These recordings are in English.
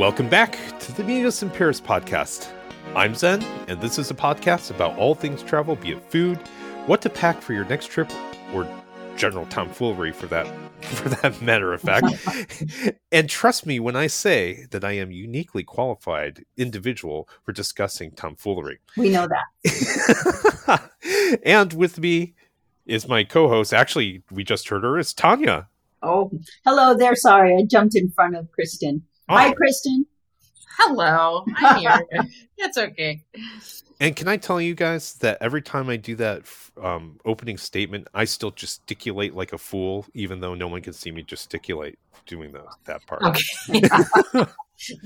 Welcome back to the Meet Us in Paris podcast. I'm Zen, and this is a podcast about all things travel, be it food, what to pack for your next trip, or general tomfoolery for that for that matter of fact. and trust me when I say that I am uniquely qualified individual for discussing tomfoolery. We know that. and with me is my co-host. Actually, we just heard her. It's Tanya. Oh, hello there. Sorry, I jumped in front of Kristen. Oh. Hi, Kristen. Hello. I'm here. That's okay. And can I tell you guys that every time I do that um, opening statement, I still gesticulate like a fool, even though no one can see me gesticulate doing the, that part. Okay.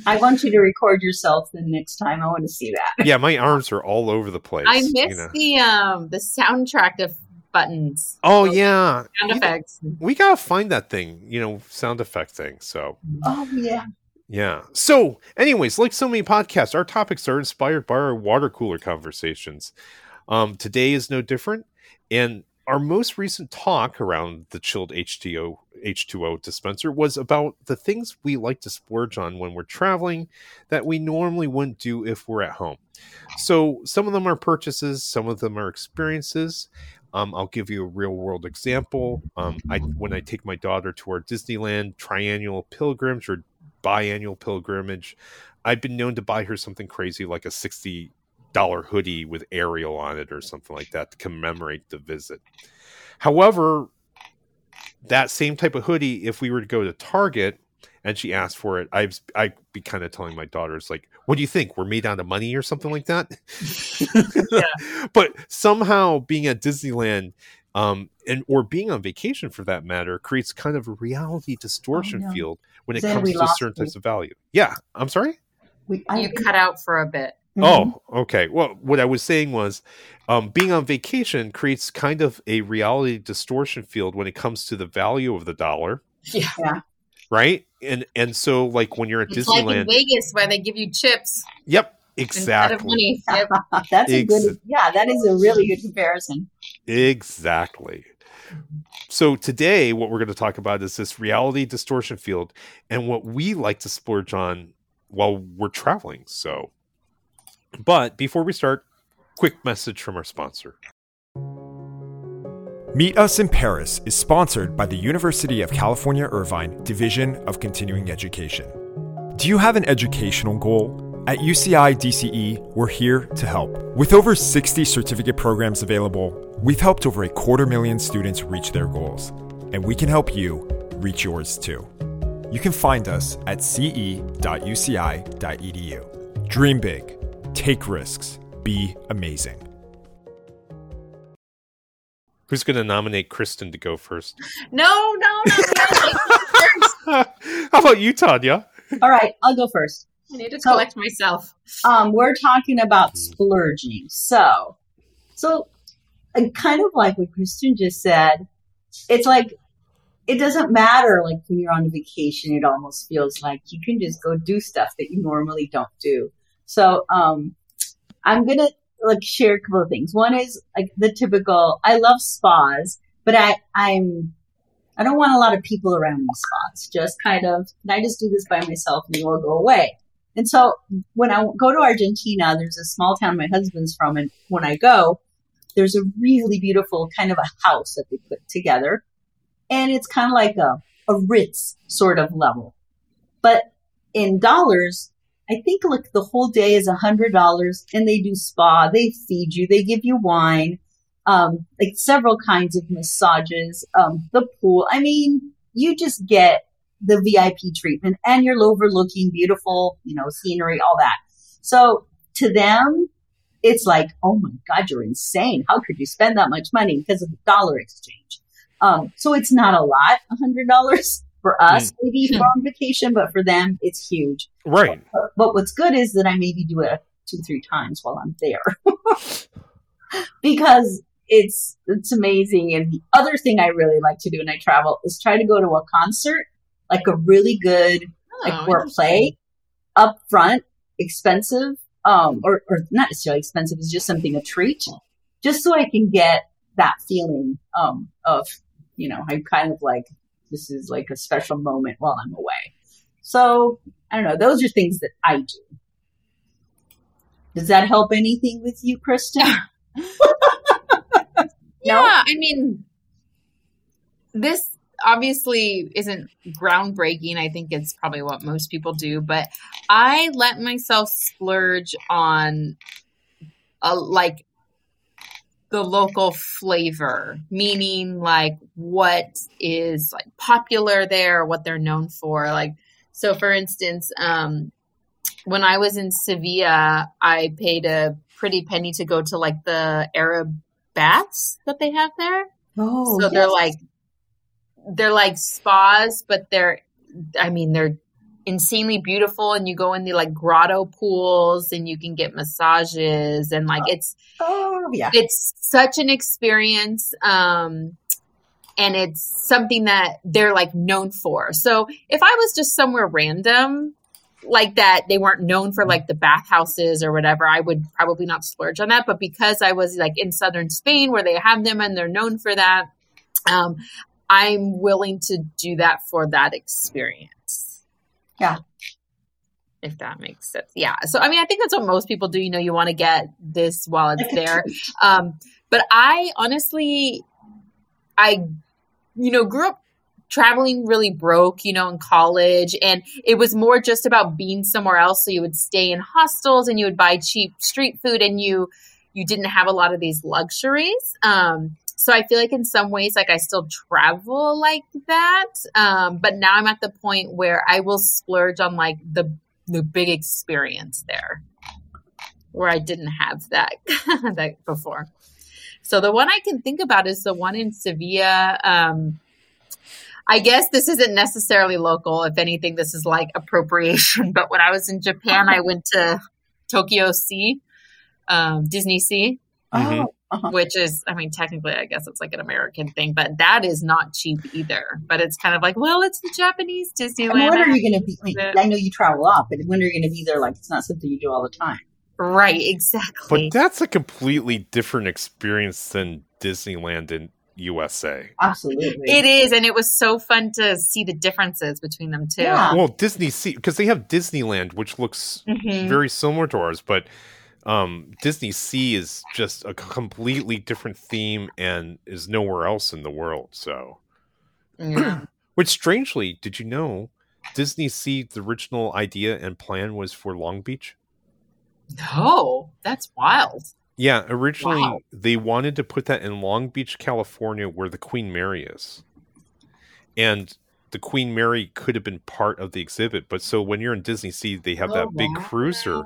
I want you to record yourself the next time. I want to see that. Yeah, my arms are all over the place. I miss you know. the um the soundtrack of buttons. Oh yeah, sound effects. we gotta find that thing, you know, sound effect thing. So. Oh yeah. Yeah. So, anyways, like so many podcasts, our topics are inspired by our water cooler conversations. Um, today is no different, and our most recent talk around the chilled H2O H2O dispenser was about the things we like to splurge on when we're traveling that we normally wouldn't do if we're at home. So some of them are purchases, some of them are experiences. Um, I'll give you a real world example. Um, I when I take my daughter to our Disneyland triennial pilgrims or biannual pilgrimage. I've been known to buy her something crazy like a sixty dollar hoodie with Ariel on it or something like that to commemorate the visit. However, that same type of hoodie, if we were to go to Target and she asked for it, I'd, I'd be kind of telling my daughters, like, what do you think? We're made out of money or something like that? But somehow being at Disneyland um, and or being on vacation for that matter creates kind of a reality distortion oh, no. field when it comes to certain types of value. Yeah, I'm sorry. We, I, you cut out for a bit. Mm-hmm. Oh, okay. Well, what I was saying was, um, being on vacation creates kind of a reality distortion field when it comes to the value of the dollar. Yeah. Right. And and so like when you're at it's Disneyland, like in Vegas where they give you chips. Yep. Exactly. Yep. That's Ex- a good. Yeah, that is a really good comparison. Exactly. Mm-hmm. So today, what we're going to talk about is this reality distortion field and what we like to splurge on while we're traveling. So, but before we start, quick message from our sponsor. Meet Us in Paris is sponsored by the University of California Irvine Division of Continuing Education. Do you have an educational goal? At UCI DCE, we're here to help. With over 60 certificate programs available, we've helped over a quarter million students reach their goals, and we can help you reach yours too. You can find us at ce.uci.edu. Dream big, take risks, be amazing. Who's going to nominate Kristen to go first? No, no, no. How about you, Tanya? All right, I'll go first. I need to so, collect myself. Um, we're talking about splurging. So, so and kind of like what Kristen just said, it's like it doesn't matter. Like when you're on a vacation, it almost feels like you can just go do stuff that you normally don't do. So, um, I'm gonna like share a couple of things. One is like the typical. I love spas, but I I'm I don't want a lot of people around me spas. Just kind of, I just do this by myself and it will go away? And so when I go to Argentina, there's a small town my husband's from. And when I go, there's a really beautiful kind of a house that they put together. And it's kind of like a, a Ritz sort of level. But in dollars, I think like the whole day is a hundred dollars and they do spa, they feed you, they give you wine, um, like several kinds of massages, um, the pool. I mean, you just get the VIP treatment and you're overlooking beautiful, you know, scenery, all that. So to them, it's like, oh my God, you're insane. How could you spend that much money because of the dollar exchange? Um, so it's not a lot, a hundred dollars for us, mm. maybe for on vacation, but for them, it's huge. Right. But, but what's good is that I maybe do it two, three times while I'm there because it's, it's amazing. And the other thing I really like to do when I travel is try to go to a concert like a really good oh, like or play up front, expensive, um, or, or not necessarily expensive, it's just something a treat, just so I can get that feeling um, of, you know, I'm kind of like this is like a special moment while I'm away. So I don't know. Those are things that I do. Does that help anything with you, Kristen? Yeah, I mean, this obviously isn't groundbreaking. I think it's probably what most people do, but I let myself splurge on a like the local flavor, meaning like what is like popular there, what they're known for. Like, so for instance, um, when I was in Sevilla, I paid a pretty penny to go to like the Arab baths that they have there. Oh, so they're like they're like spas, but they're I mean they're insanely beautiful and you go in the like grotto pools and you can get massages and like it's oh yeah. it's such an experience um and it's something that they're like known for. So if i was just somewhere random like that they weren't known for like the bathhouses or whatever i would probably not splurge on that. But because i was like in southern spain where they have them and they're known for that um i'm willing to do that for that experience Yeah. if that makes sense yeah so i mean i think that's what most people do you know you want to get this while it's there um but i honestly i you know grew up traveling really broke, you know, in college. And it was more just about being somewhere else. So you would stay in hostels and you would buy cheap street food and you you didn't have a lot of these luxuries. Um, so I feel like in some ways, like I still travel like that. Um, but now I'm at the point where I will splurge on like the the big experience there. Where I didn't have that that before. So the one I can think about is the one in Sevilla. Um, I guess this isn't necessarily local. If anything, this is like appropriation. But when I was in Japan, I went to Tokyo Sea, um, Disney Sea, Mhm. Oh, uh-huh. which is, I mean, technically, I guess it's like an American thing, but that is not cheap either. But it's kind of like, well, it's the Japanese And Disneyland. when are you going to be? I, mean, I know you travel up, but when are you going to be there? Like it's not something you do all the time. Right, exactly. But that's a completely different experience than Disneyland in USA. Absolutely. it is, and it was so fun to see the differences between them too. Yeah. Well, Disney Sea because they have Disneyland, which looks Mhm. very similar to ours, but um, Disney Sea is just a completely different theme and is nowhere else in the world. So, Yeah. which strangely, did you know Disney Sea, the original idea and plan was for Long Beach? No, that's wild. Yeah, originally Wow. they wanted to put that in Long Beach, California, where the Queen Mary is. And the Queen Mary could have been part of the exhibit, but so when you're in Disney Sea, they have that Oh, big cruiser.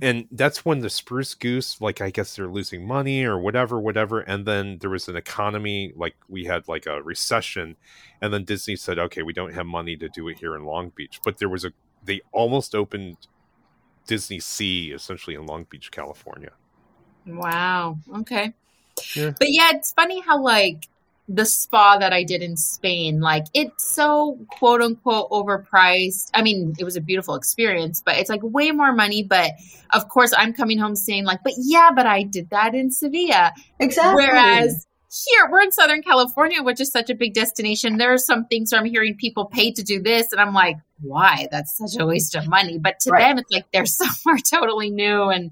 And that's when the Spruce Goose, like I guess they're losing money or whatever, whatever. And then there was an economy, like we had like a recession, and then Disney said, "Okay, we don't have money to do it here in Long Beach." But there was a they almost opened Disney Sea essentially in Long Beach, California. Wow. Okay. Yeah. But yeah, it's funny how like the spa that I did in Spain, like it's so quote unquote overpriced. I mean, it was a beautiful experience, but it's like way more money. But of course, I'm coming home saying like, but yeah, but I did that in Sevilla. exactly. Whereas here, we're in Southern California, which is such a big destination. There are some things where I'm hearing people pay to do this, and I'm like, why? That's such a waste of money. But to Right. them, it's like they're somewhere totally new, and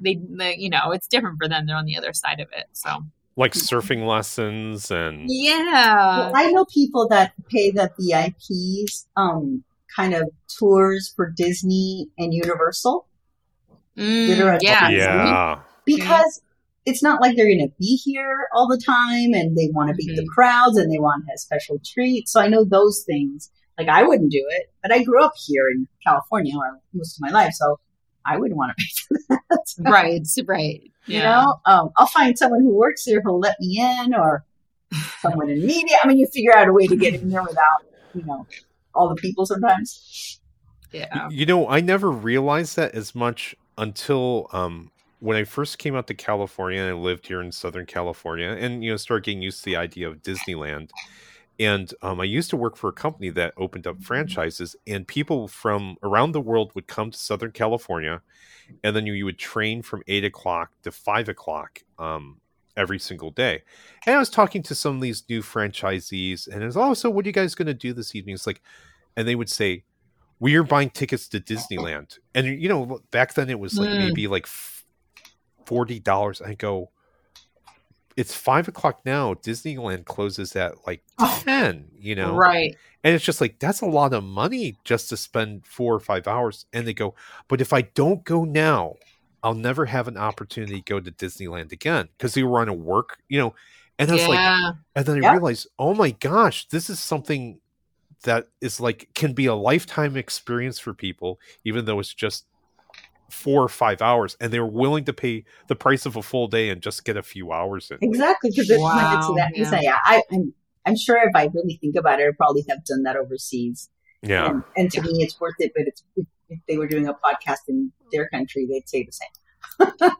they, they, you know, it's different for them. They're on the other side of it. So, Like surfing lessons and yeah. Well, I know people that pay the VIPs um, kind of tours for Disney and Universal Mm, that are at yeah. Disney. yeah. because it's not like they're going to be here all the time and they want to beat the crowds and they want to have special treats. So I know those things. Like I wouldn't do it, but I grew up here in California or most of my life, so I wouldn't want to pay for that. Right. Right. You know, um, I'll find someone who works there who'll let me in, or someone in media. I mean, you figure out a way to get in there without, you know, all the people sometimes. Yeah. You know, I never realized that as much until um, when I first came out to California and I lived here in Southern California and, you know, started getting used to the idea of Disneyland. And um, I used to work for a company that opened up franchises, and people from around the world would come to Southern California, and then you, you would train from eight o'clock to five o'clock um, every single day. And I was talking to some of these new franchisees, and it's oh, so what are you guys going to do this evening? It's like, and they would say, we are buying tickets to Disneyland, and you know, back then it was like Mm. maybe like forty dollars. I go, it's five o'clock now. Disneyland closes at like Oh. ten. You know, Right. and it's just like that's a lot of money just to spend four or five hours. And they go, but if I don't go now, I'll never have an opportunity to go to Disneyland again because they were on a work, you know. And I was like, and then I Yeah. realized, oh my gosh, this is something that is like can be a lifetime experience for people, even though it's just four or five hours, and they were willing to pay the price of a full day and just get a few hours in. Exactly, because it's like it's Wow, that. yeah. So yeah, I, I'm I'm sure if I really think about it, I'd probably have done that overseas. Yeah. And, and to me, it's worth it. But it's if, if they were doing a podcast in their country, they'd say the same.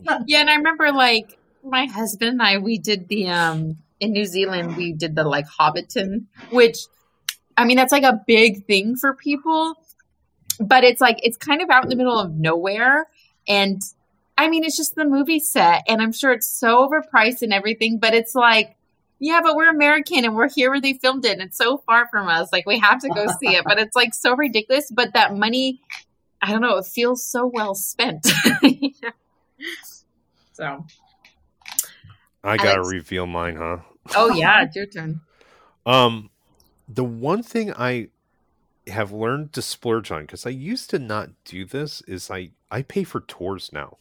Yeah, and I remember like my husband and I we did the um in New Zealand we did the like Hobbiton, which I mean that's like a big thing for people, but it's like it's kind of out in the middle of nowhere and I mean it's just the movie set and I'm sure it's so overpriced and everything, but it's like yeah, but we're American and we're here where they filmed it and it's so far from us. Like we have to go see it, but it's like so ridiculous, but that money I don't know, it feels so well spent. so I gotta Alex. reveal mine, huh? Oh yeah, it's your turn. Um, the one thing I have learned to splurge on because I used to not do this is I I pay for tours now.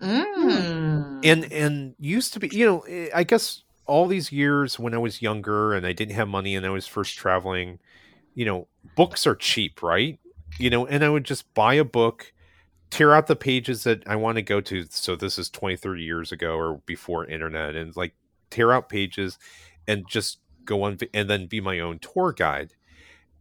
Mm. and and used to be you know eh, i guess all these years when i was younger and i didn't have money and i was first traveling you know books are cheap right you know and i would just buy a book tear out the pages that i want to go to so this is 20 30 years ago or before internet and like tear out pages and just go on and then be my own tour guide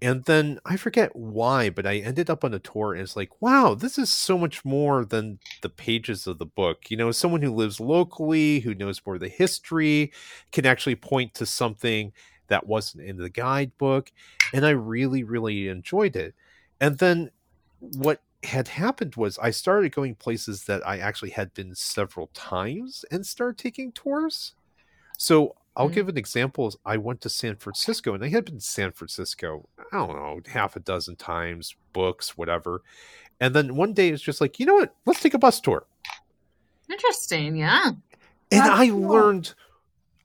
and then i forget why but i ended up on a tour and it's like wow this is so much more than the pages of the book you know someone who lives locally who knows more of the history can actually point to something that wasn't in the guidebook and i really really enjoyed it. And then what had happened was i started going places that i actually had been several times and started taking tours. So I'll Mhm. give an example. Is I went to San Francisco and I had been to San Francisco, I don't know, half a dozen times, books, whatever. And then one day it's just like, you know what? Let's take a bus tour. Interesting, yeah. And That's I cool. learned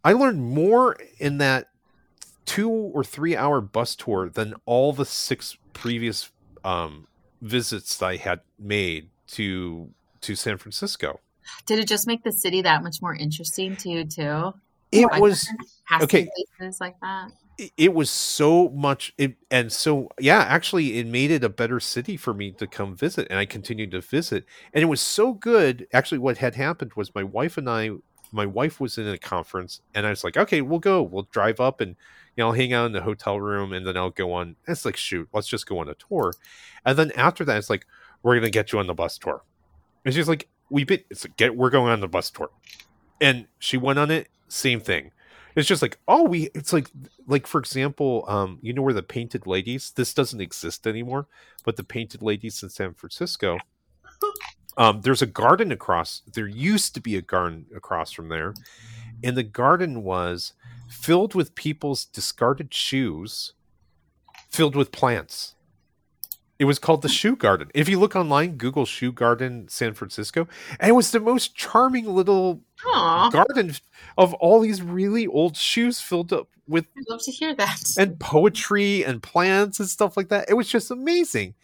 I learned more in that two or three hour bus tour than all the six previous um visits that I had made to to San Francisco. Did it just make the city that much more interesting to you too? It Like, was Okay. like that. it- it was so much it, and so yeah actually it made it a better city for me to come visit and i continued to visit and it was so good. Actually what had happened was my wife and i my wife was in a conference and i was like okay we'll go. We'll drive up and you know i'll hang out in the hotel room and then i'll go on. It's like shoot let's just go on a tour. And then after that it's like we're gonna get you on the bus tour. And she's like we bit it's like get we're going on the bus tour. And she went on it same thing. It's just like oh we it's like like for example um you know where the painted ladies this doesn't exist anymore but the painted ladies in san francisco um there's a garden across there used to be a garden across from there and the garden was filled with people's discarded shoes filled with plants it was called the shoe garden if you look online google shoe garden san francisco and it was the most charming little Aw, garden of all these really old shoes filled up with I'd love to hear that. and poetry and plants and stuff like that. It was just amazing.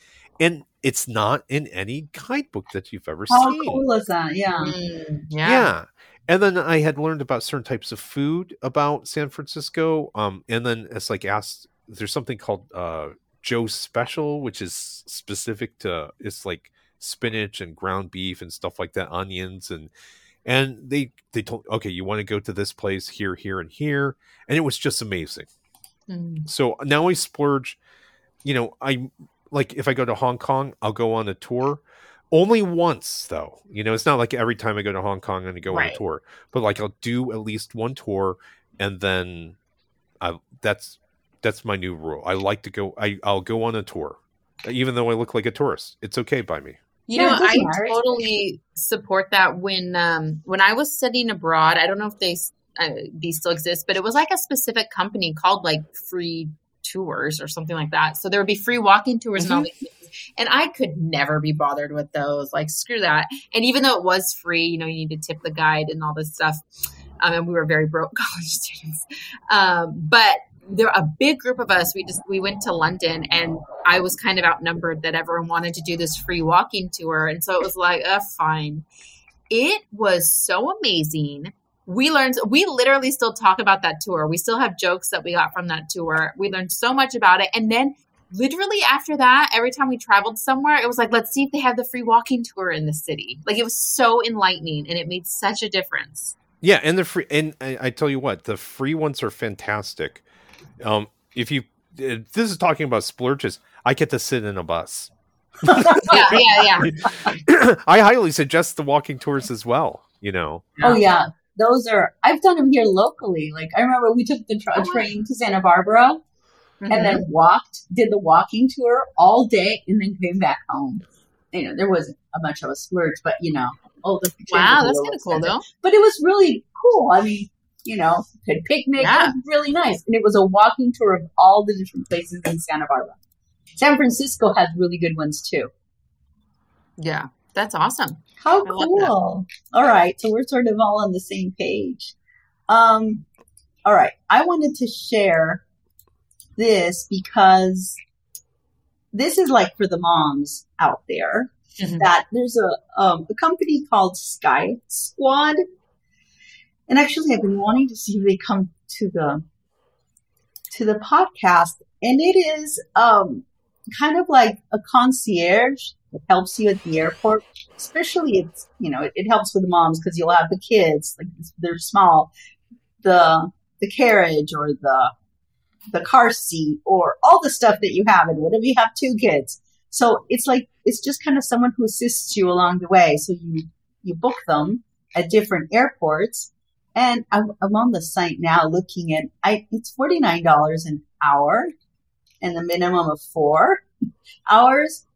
And it's not in any guidebook that you've ever How seen. How cool is that? Yeah. Mm, Yeah. yeah. And then I had learned about certain types of food about San Francisco. Um, and then it's like asked there's something called uh Joe's Special, which is specific to it's like spinach and ground beef and stuff like that, onions and and they they told okay, you want to go to this place here, here, and here, and it was just amazing. Mm. So now I splurge. You know, I like if I go to Hong Kong, I'll go on a tour. Only once though. You know, it's not like every time I go to Hong Kong I'm to go on a tour. But like I'll do at least one tour and then I that's that's my new rule. I like to go I I'll go on a tour. Even though I look like a tourist. It's okay by me. You Yeah, know, I matter. totally support that. When um, when I was studying abroad, I don't know if they s- uh, these still exist, but it was like a specific company called like Free Tours or something like that. So there would be free walking tours and all these things. And I could never be bothered with those. Like, screw that. And even though it was free, you know, you need to tip the guide and all this stuff. Um, and we were very broke college students. Um, but there a big group of us we just we went to london and i was kind of outnumbered that everyone wanted to do this free walking tour. And so it was like uh fine. It was so amazing. We learned we literally still talk about that tour. We still have jokes that we got from that tour. We learned so much about it. And then literally after that every time we traveled somewhere it was like let's see if they have the free walking tour in the city. Like it was so enlightening and it made such a difference. Yeah, and the free and I, I tell you what, the free ones are fantastic. Um, if you if this is talking about splurges, I get to sit in a bus. yeah yeah yeah I highly suggest the walking tours as well. You know, Oh yeah, those are. I've done them here locally. Like I remember we took the tra- Oh, train to Santa Barbara Mhm. and then walked, did the walking tour all day, and then came back home. You know, there wasn't a much of a splurge, but you know, oh, the train wow that's kind of cool though But it was really cool. I mean, you know, could picnic. Yeah. It was really nice, and it was a walking tour of all the different places in Santa Barbara. San Francisco has really good ones too. yeah that's awesome How I cool. All right. So we're sort of all on the same page. Um, all right. I wanted to share this because this is like for the moms out there Mhm. that there's a, um, a company called Sky Squad. And actually I've been wanting to see if they come to the, to the podcast. And it is, um, kind of like a concierge that helps you at the airport. Especially it's you know it, it helps with the moms because you'll have the kids like they're small. The the carriage or the the car seat or all the stuff that you have and what if you have two kids. So it's like it's just kind of someone who assists you along the way. So you you book them at different airports and i'm, I'm on the site now looking at i it's $49 an hour and the minimum of four hours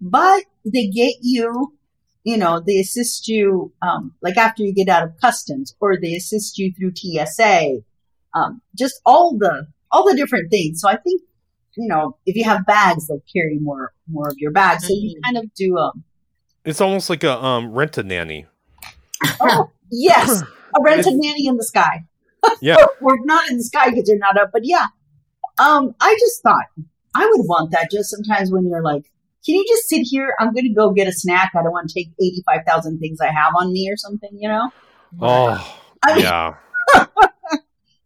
but they get you you know, they assist you, um, like after you get out of customs, or they assist you through TSA, um, just all the all the different things. So I think, you know, if you have bags, they'll carry more more of your bags. So you Mhm. kind of do um, it's almost like a um, rent a nanny. oh yes, a rented nanny in the sky. Yeah. we're not in the sky because you're not up, but yeah. Um, I just thought I would want that just sometimes when you're like, can you just sit here? I'm going to go get a snack. I don't want to take 85,000 things I have on me or something, you know? Oh, I mean, yeah.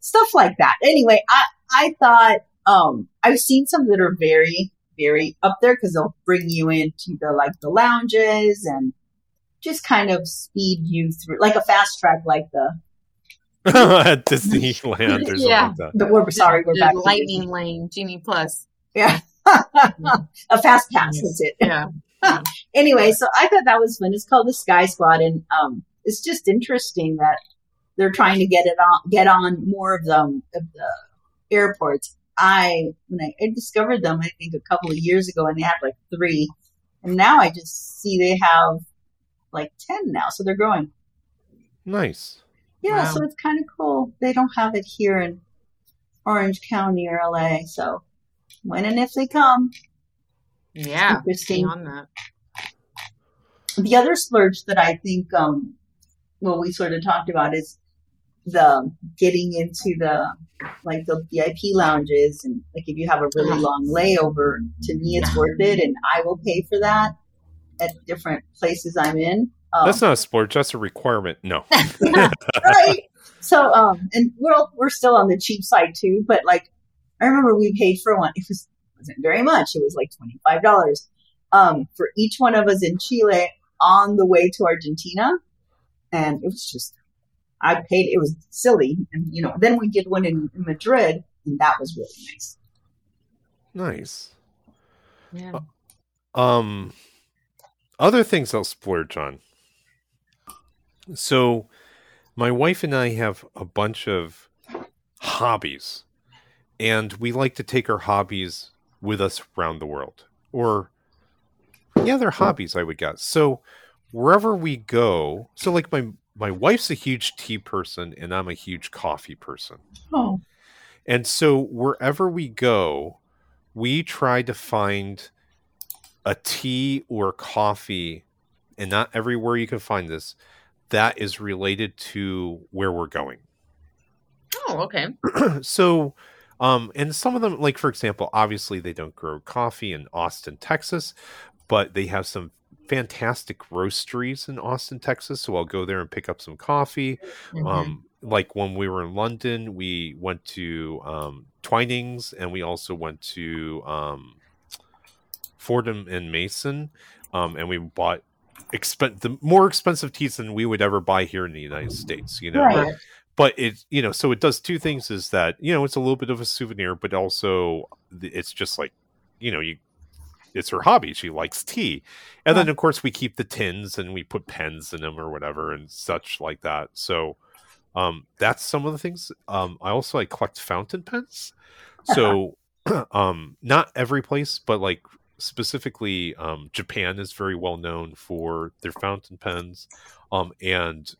stuff like that. Anyway, I, I thought, um, I've seen some that are very, very up there because they'll bring you into the, like the lounges and just kind of speed you through, like a fast track, like the, At Disneyland or something Yeah. like that. the we're sorry, we're The back to lightning Disney. lane genie plus Yeah. a fast pass, that's it. yeah anyway, so I thought that was fun. It's called the Sky Squad, and um, it's just interesting that they're trying to get it on, get on more of them of the airports. I when I, I discovered them, I think a couple of years ago, and they had like three, and now I just see they have like ten now, so they're growing. Nice. Yeah, Wow. so it's kind of cool. They don't have it here in Orange County or LA, so when and if they come, yeah interesting. on that the other splurge that I think, um, well, we sort of talked about is the getting into the like the VIP lounges and like if you have a really long layover, to me it's worth it, and I will pay for that at different places I'm in. Um, That's not a splurge. That's a requirement. No. right. So, um, and we're we're still on the cheap side too, but like I remember we paid for one. It was wasn't very much. It was like twenty five dollars um, for each one of us in Chile on the way to Argentina, and it was just I paid. It was silly, and you know. Then we did one in, in Madrid, and that was really nice. Nice. yeah Um, other things I'll splurge on. So, my wife and I have a bunch of hobbies, and we like to take our hobbies with us around the world. Or, yeah, they're hobbies, I would guess. So, wherever we go, so like my my wife's a huge tea person, and I'm a huge coffee person. Oh, And so wherever we go, we try to find a tea or coffee, and not everywhere you can find this, that is related to where we're going. Oh, okay. so, um, and some of them, like for example, obviously they don't grow coffee in Austin, Texas, but they have some fantastic roasteries in Austin, Texas. So I'll go there and pick up some coffee. Mhm. Um, like when we were in London, we went to um, Twinings and we also went to um, Fortnum and Mason, um, and we bought expen- the more expensive teas than we would ever buy here in the United States. You know, Right. but it you know so it does two things is that you know it's a little bit of a souvenir but also it's just like you know you it's her hobby. She likes tea. And then of course we keep the tins and we put pens in them or whatever and such like that. So um that's some of the things. Um i also i collect fountain pens. So um not every place but like specifically um japan is very well known for their fountain pens um and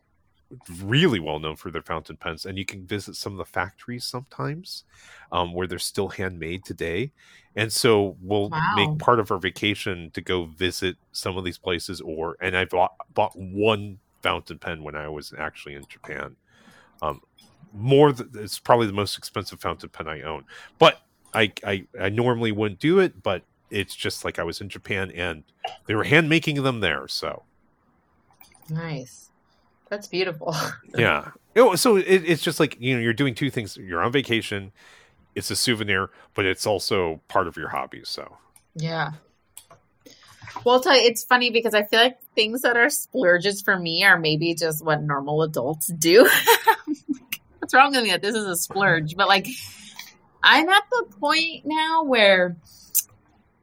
really well known for their fountain pens and you can visit some of the factories sometimes um, where they're still handmade today and so we'll Wow. make part of our vacation to go visit some of these places or and i bought, bought one fountain pen when i was actually in japan um, more th- it's probably the most expensive fountain pen i own but I, I i normally wouldn't do it but it's just like i was in japan and they were hand making them there so Nice. That's beautiful. yeah Oh, so it, it's just like you know you're doing two things you're on vacation it's a souvenir but it's also part of your hobby so Yeah. Well, I'll tell you, it's funny because I feel like things that are splurges for me are maybe just what normal adults do. What's wrong with me that this is a splurge? But like, I'm at the point now where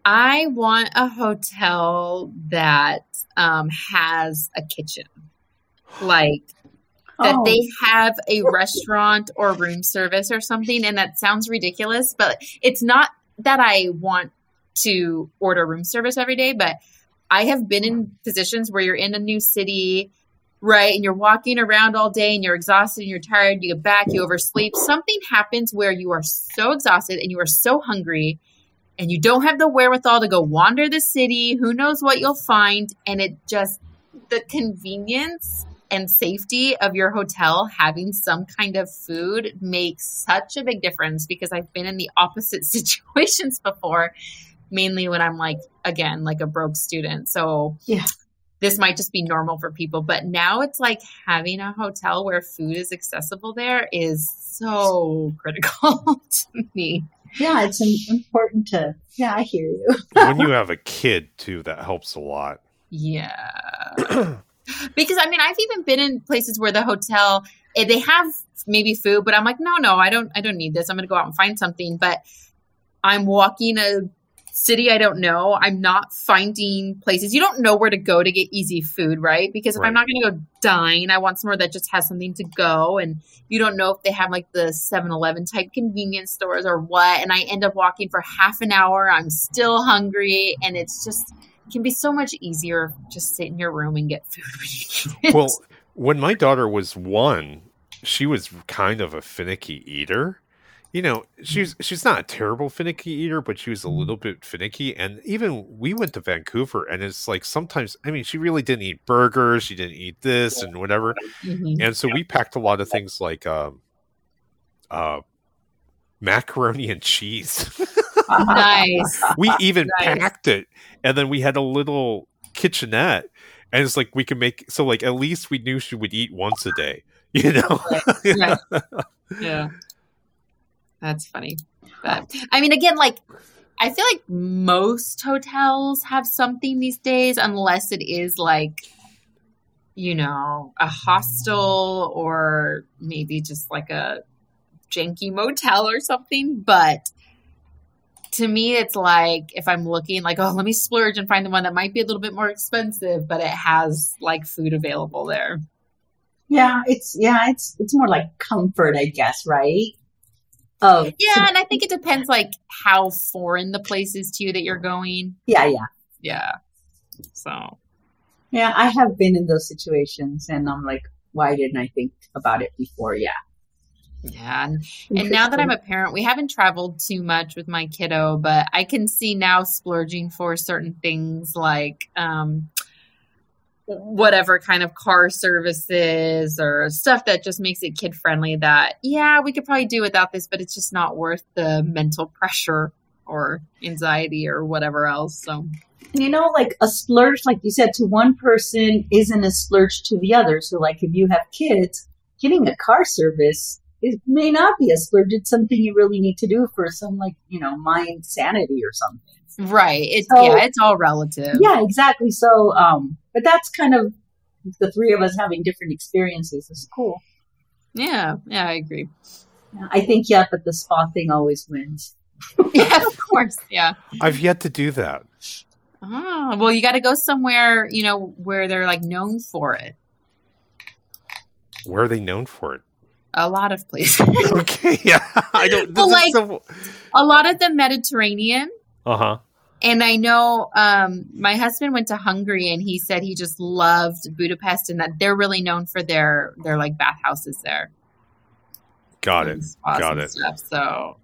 I want a hotel that um, has a kitchen. Like, that Oh, they have a restaurant or room service or something and that sounds ridiculous but it's not that i want to order room service every day but i have been in positions where you're in a new city right and you're walking around all day and you're exhausted and you're tired you get back you oversleep something happens where you are so exhausted and you are so hungry and you don't have the wherewithal to go wander the city who knows what you'll find and it just the convenience and safety of your hotel having some kind of food makes such a big difference because I've been in the opposite situations before, mainly when I'm like, again, like a broke student. So, Yeah. this might just be normal for people, but now it's like having a hotel where food is accessible there is so critical to me. Yeah, it's important to. Yeah, I hear you. when you have a kid too that helps a lot Yeah. because I mean, I've even been in places where the hotel eh, they have maybe food, but I'm like, no, no, I don't, I don't need this. I'm going to go out and find something. But I'm walking a city I don't know. I'm not finding places. You don't know where to go to get easy food, right? Because if I'm not going to go dine, I want somewhere that just has something to go. And you don't know if they have like the 7 Eleven type convenience stores or what. And I end up walking for half an hour. I'm still hungry. And it's just, it can be so much easier just sit in your room and get food when you need well when my daughter was one she was kind of a finicky eater you know she's she's not a terrible finicky eater but she was a little bit finicky and even we went to vancouver and it's like sometimes i mean she really didn't eat burgers she didn't eat this and whatever Mhm. and so we packed a lot of things like um uh macaroni and cheese nice. we even Nice. packed it and then we had a little kitchenette and it's like we can make so like at least we knew she would eat once a day you know Right. Yeah. That's funny. But I mean, again, like, I feel like most hotels have something these days, unless it is like, you know, a hostel or maybe just like a janky motel or something. But to me, it's like if I'm looking, like, oh, let me splurge and find the one that might be a little bit more expensive, but it has like food available there. Yeah, it's yeah, it's it's more like comfort, I guess, right? Oh, Yeah, and I think it depends like how foreign the place is to you that you're going. yeah, yeah, Yeah. So yeah. I have been in those situations, and I'm like, why didn't I think about it before? Yeah, Yeah. And, and now that I'm a parent, we haven't traveled too much with my kiddo, but I can see now splurging for certain things like um, whatever kind of car services or stuff that just makes it kid friendly that, yeah, we could probably do without this, but it's just not worth the mental pressure or anxiety or whatever else. So, you know, like a splurge, like you said, to one person isn't a splurge to the other. So, like if you have kids, getting a car service it may not be a splurge. It's something you really need to do for some, like you know, mind sanity or something. Right. It's, So- yeah, it's all relative. Yeah, exactly. So, um, but that's kind of the three of us having different experiences is cool. Yeah. Yeah, I agree. I think, yeah, but the spa thing always wins. yeah, of course. Yeah. I've yet to do that. Oh, well, you got to go somewhere, you know, where they're like known for it. Where are they known for it? A lot of places. okay, yeah. I don't. Well, this like- is so, a lot of the Mediterranean. uh huh. And I know um, my husband went to Hungary and he said he just loved Budapest and that they're really known for their their like bathhouses there. Got it. Got it. Stuff. So,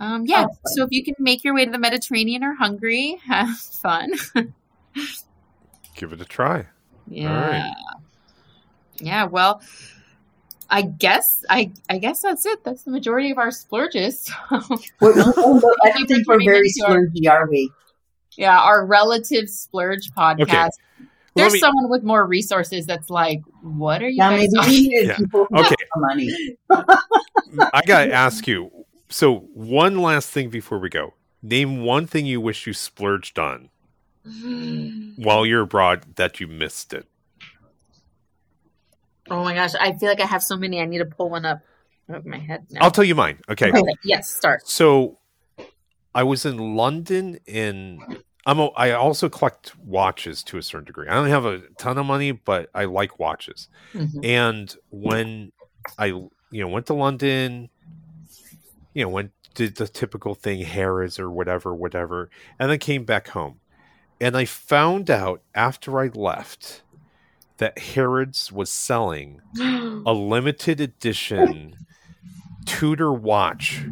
um, yeah. Oh, so if you can make your way to the Mediterranean or Hungary, have fun. Give it a try. Yeah. Yeah. Well, I guess I I guess that's it. That's the majority of our splurges. We're, I don't think we're very splurgy, are we? yeah, our relative splurge podcast. Okay. There's me- someone with more resources that's like, what are you Yeah, guys maybe talking Yeah. people who Okay. have money. I gotta ask you. So, one last thing before we go. Name one thing you wish you splurged on while you're abroad that you missed it. Oh my gosh, I feel like I have so many. I need to pull one up of my head now. I'll tell you mine. Okay. Okay, yes, start. So, I was in London in. I'm. A, I also collect watches to a certain degree. I don't have a ton of money, but I like watches. Mhm. And when I, you know, went to London, you know, went did the typical thing, Harrods or whatever, whatever, and then came back home, and I found out after I left that Harrods was selling a limited edition Tudor watch,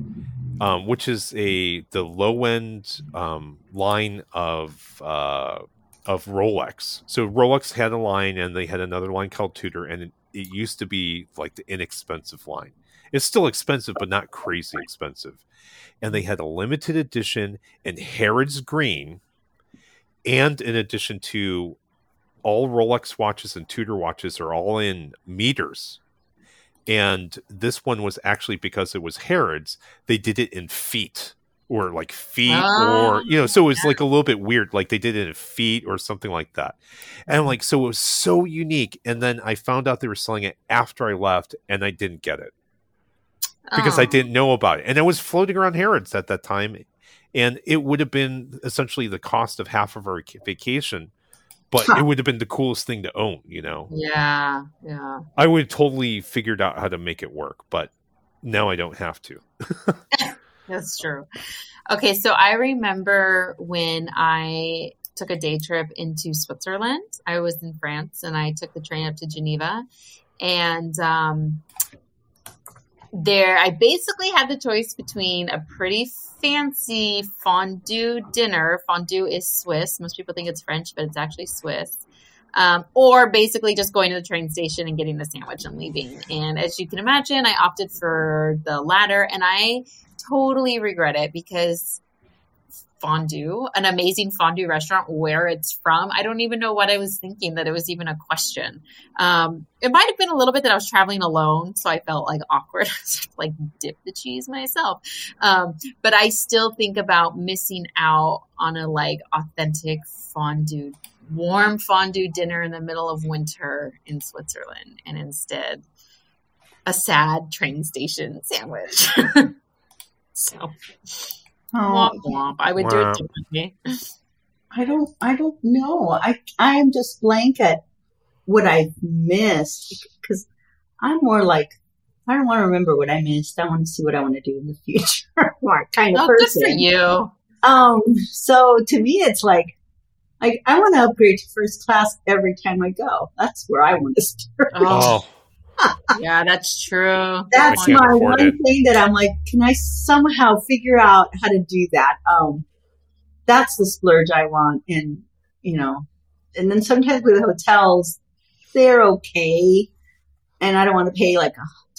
um, which is a the low end um, line of uh, of Rolex. So Rolex had a line, and they had another line called Tudor, and it, it used to be like the inexpensive line. It's still expensive, but not crazy expensive. And they had a limited edition in Harrods green, and in addition to all Rolex watches and Tudor watches are all in meters. And this one was actually because it was Harrods, they did it in feet or like feet Oh, or ah, you know, so it was like a little bit weird, like they did it in feet or something like that. And like, so it was so unique. And then I found out they were selling it after I left and I didn't get it because I Oh. didn't know about it. And it was floating around Harrods at that time. And it would have been essentially the cost of half of our vacation, but it would have been the coolest thing to own, you know? Yeah, yeah. I would have totally figured out how to make it work, but now I don't have to. That's true. Okay, so I remember when I took a day trip into Switzerland. I was in France and I took the train up to Geneva. And um, there, I basically had the choice between a pretty fancy fondue dinner. Fondue is Swiss. Most people think it's French, but it's actually Swiss. Um, or basically just going to the train station and getting the sandwich and leaving. And as you can imagine, I opted for the latter. And I totally regret it because fondue, an amazing fondue restaurant where it's from. I don't even know what I was thinking that it was even a question. Um, it might have been a little bit that I was traveling alone, so I felt like awkward, like dip the cheese myself. Um, but I still think about missing out on a like authentic fondue, warm fondue dinner in the middle of winter in Switzerland, and instead a sad train station sandwich. so Oh, womp womp. I would do it differently. I don't. I don't know. I I am just blank at what I missed because I'm more like I don't want to remember what I missed. I want to see what I want to do in the future. more kind of Oh, good person. for you. Um. So to me, it's like. Like I want to upgrade to first class every time I go. That's where I want to start. Oh, Oh, yeah, that's true. That's my one it. thing that I'm like, can I somehow figure out how to do that? Um, that's the splurge I want, and you know, and then sometimes with hotels, they're okay, and I don't want to pay like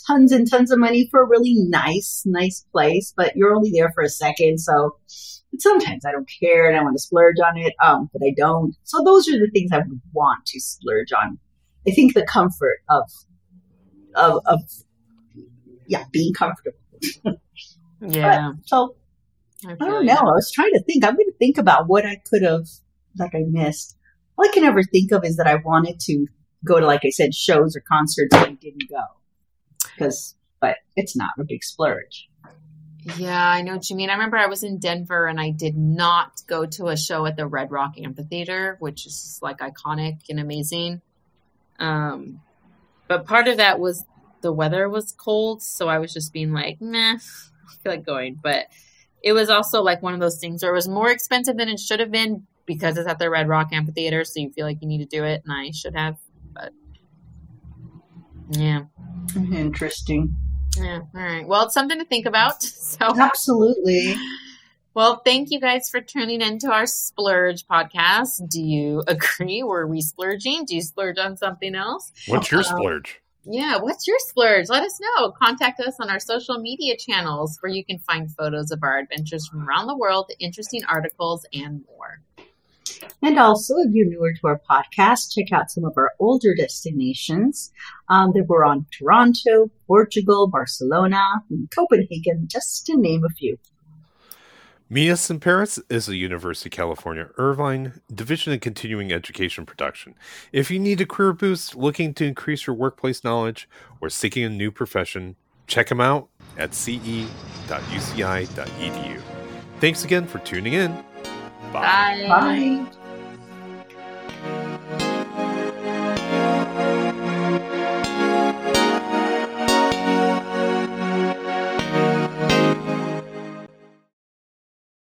tons and tons of money for a really nice, nice place, but you're only there for a second, so sometimes I don't care and I want to splurge on it, um, but I don't. So those are the things I would want to splurge on. I think the comfort of of, of yeah, being comfortable. Yeah. So I I don't know. I was trying to think. I'm going to think about what I could have, like I missed. All I can ever think of is that I wanted to go to, like I said, shows or concerts, but I didn't go. Because, but it's not a big splurge. Yeah, I know what you mean. I remember I was in Denver and I did not go to a show at the Red Rock Amphitheater, which is like iconic and amazing. Um, but part of that was the weather was cold, so I was just being like, nah, I feel like going. But it was also like one of those things where it was more expensive than it should have been because it's at the Red Rock Amphitheater, so you feel like you need to do it, and I should have. But yeah, Interesting. yeah. All right. Well, it's something to think about. So Absolutely. Well, thank you guys for tuning into our splurge podcast. Do you agree? Were we splurging? Do you splurge on something else? What's your Uh, splurge? Yeah, what's your splurge? Let us know. Contact us on our social media channels where you can find photos of our adventures from around the world, interesting articles, and more. And also, if you're newer to our podcast, check out some of our older destinations um, that were on Toronto, Portugal, Barcelona, and Copenhagen, just to name a few. Meet Us in Paris is a University of California Irvine Division of Continuing Education production. If you need a career boost, looking to increase your workplace knowledge, or seeking a new profession, check them out at ce.uci.edu. Thanks again for tuning in. Bye. Bye.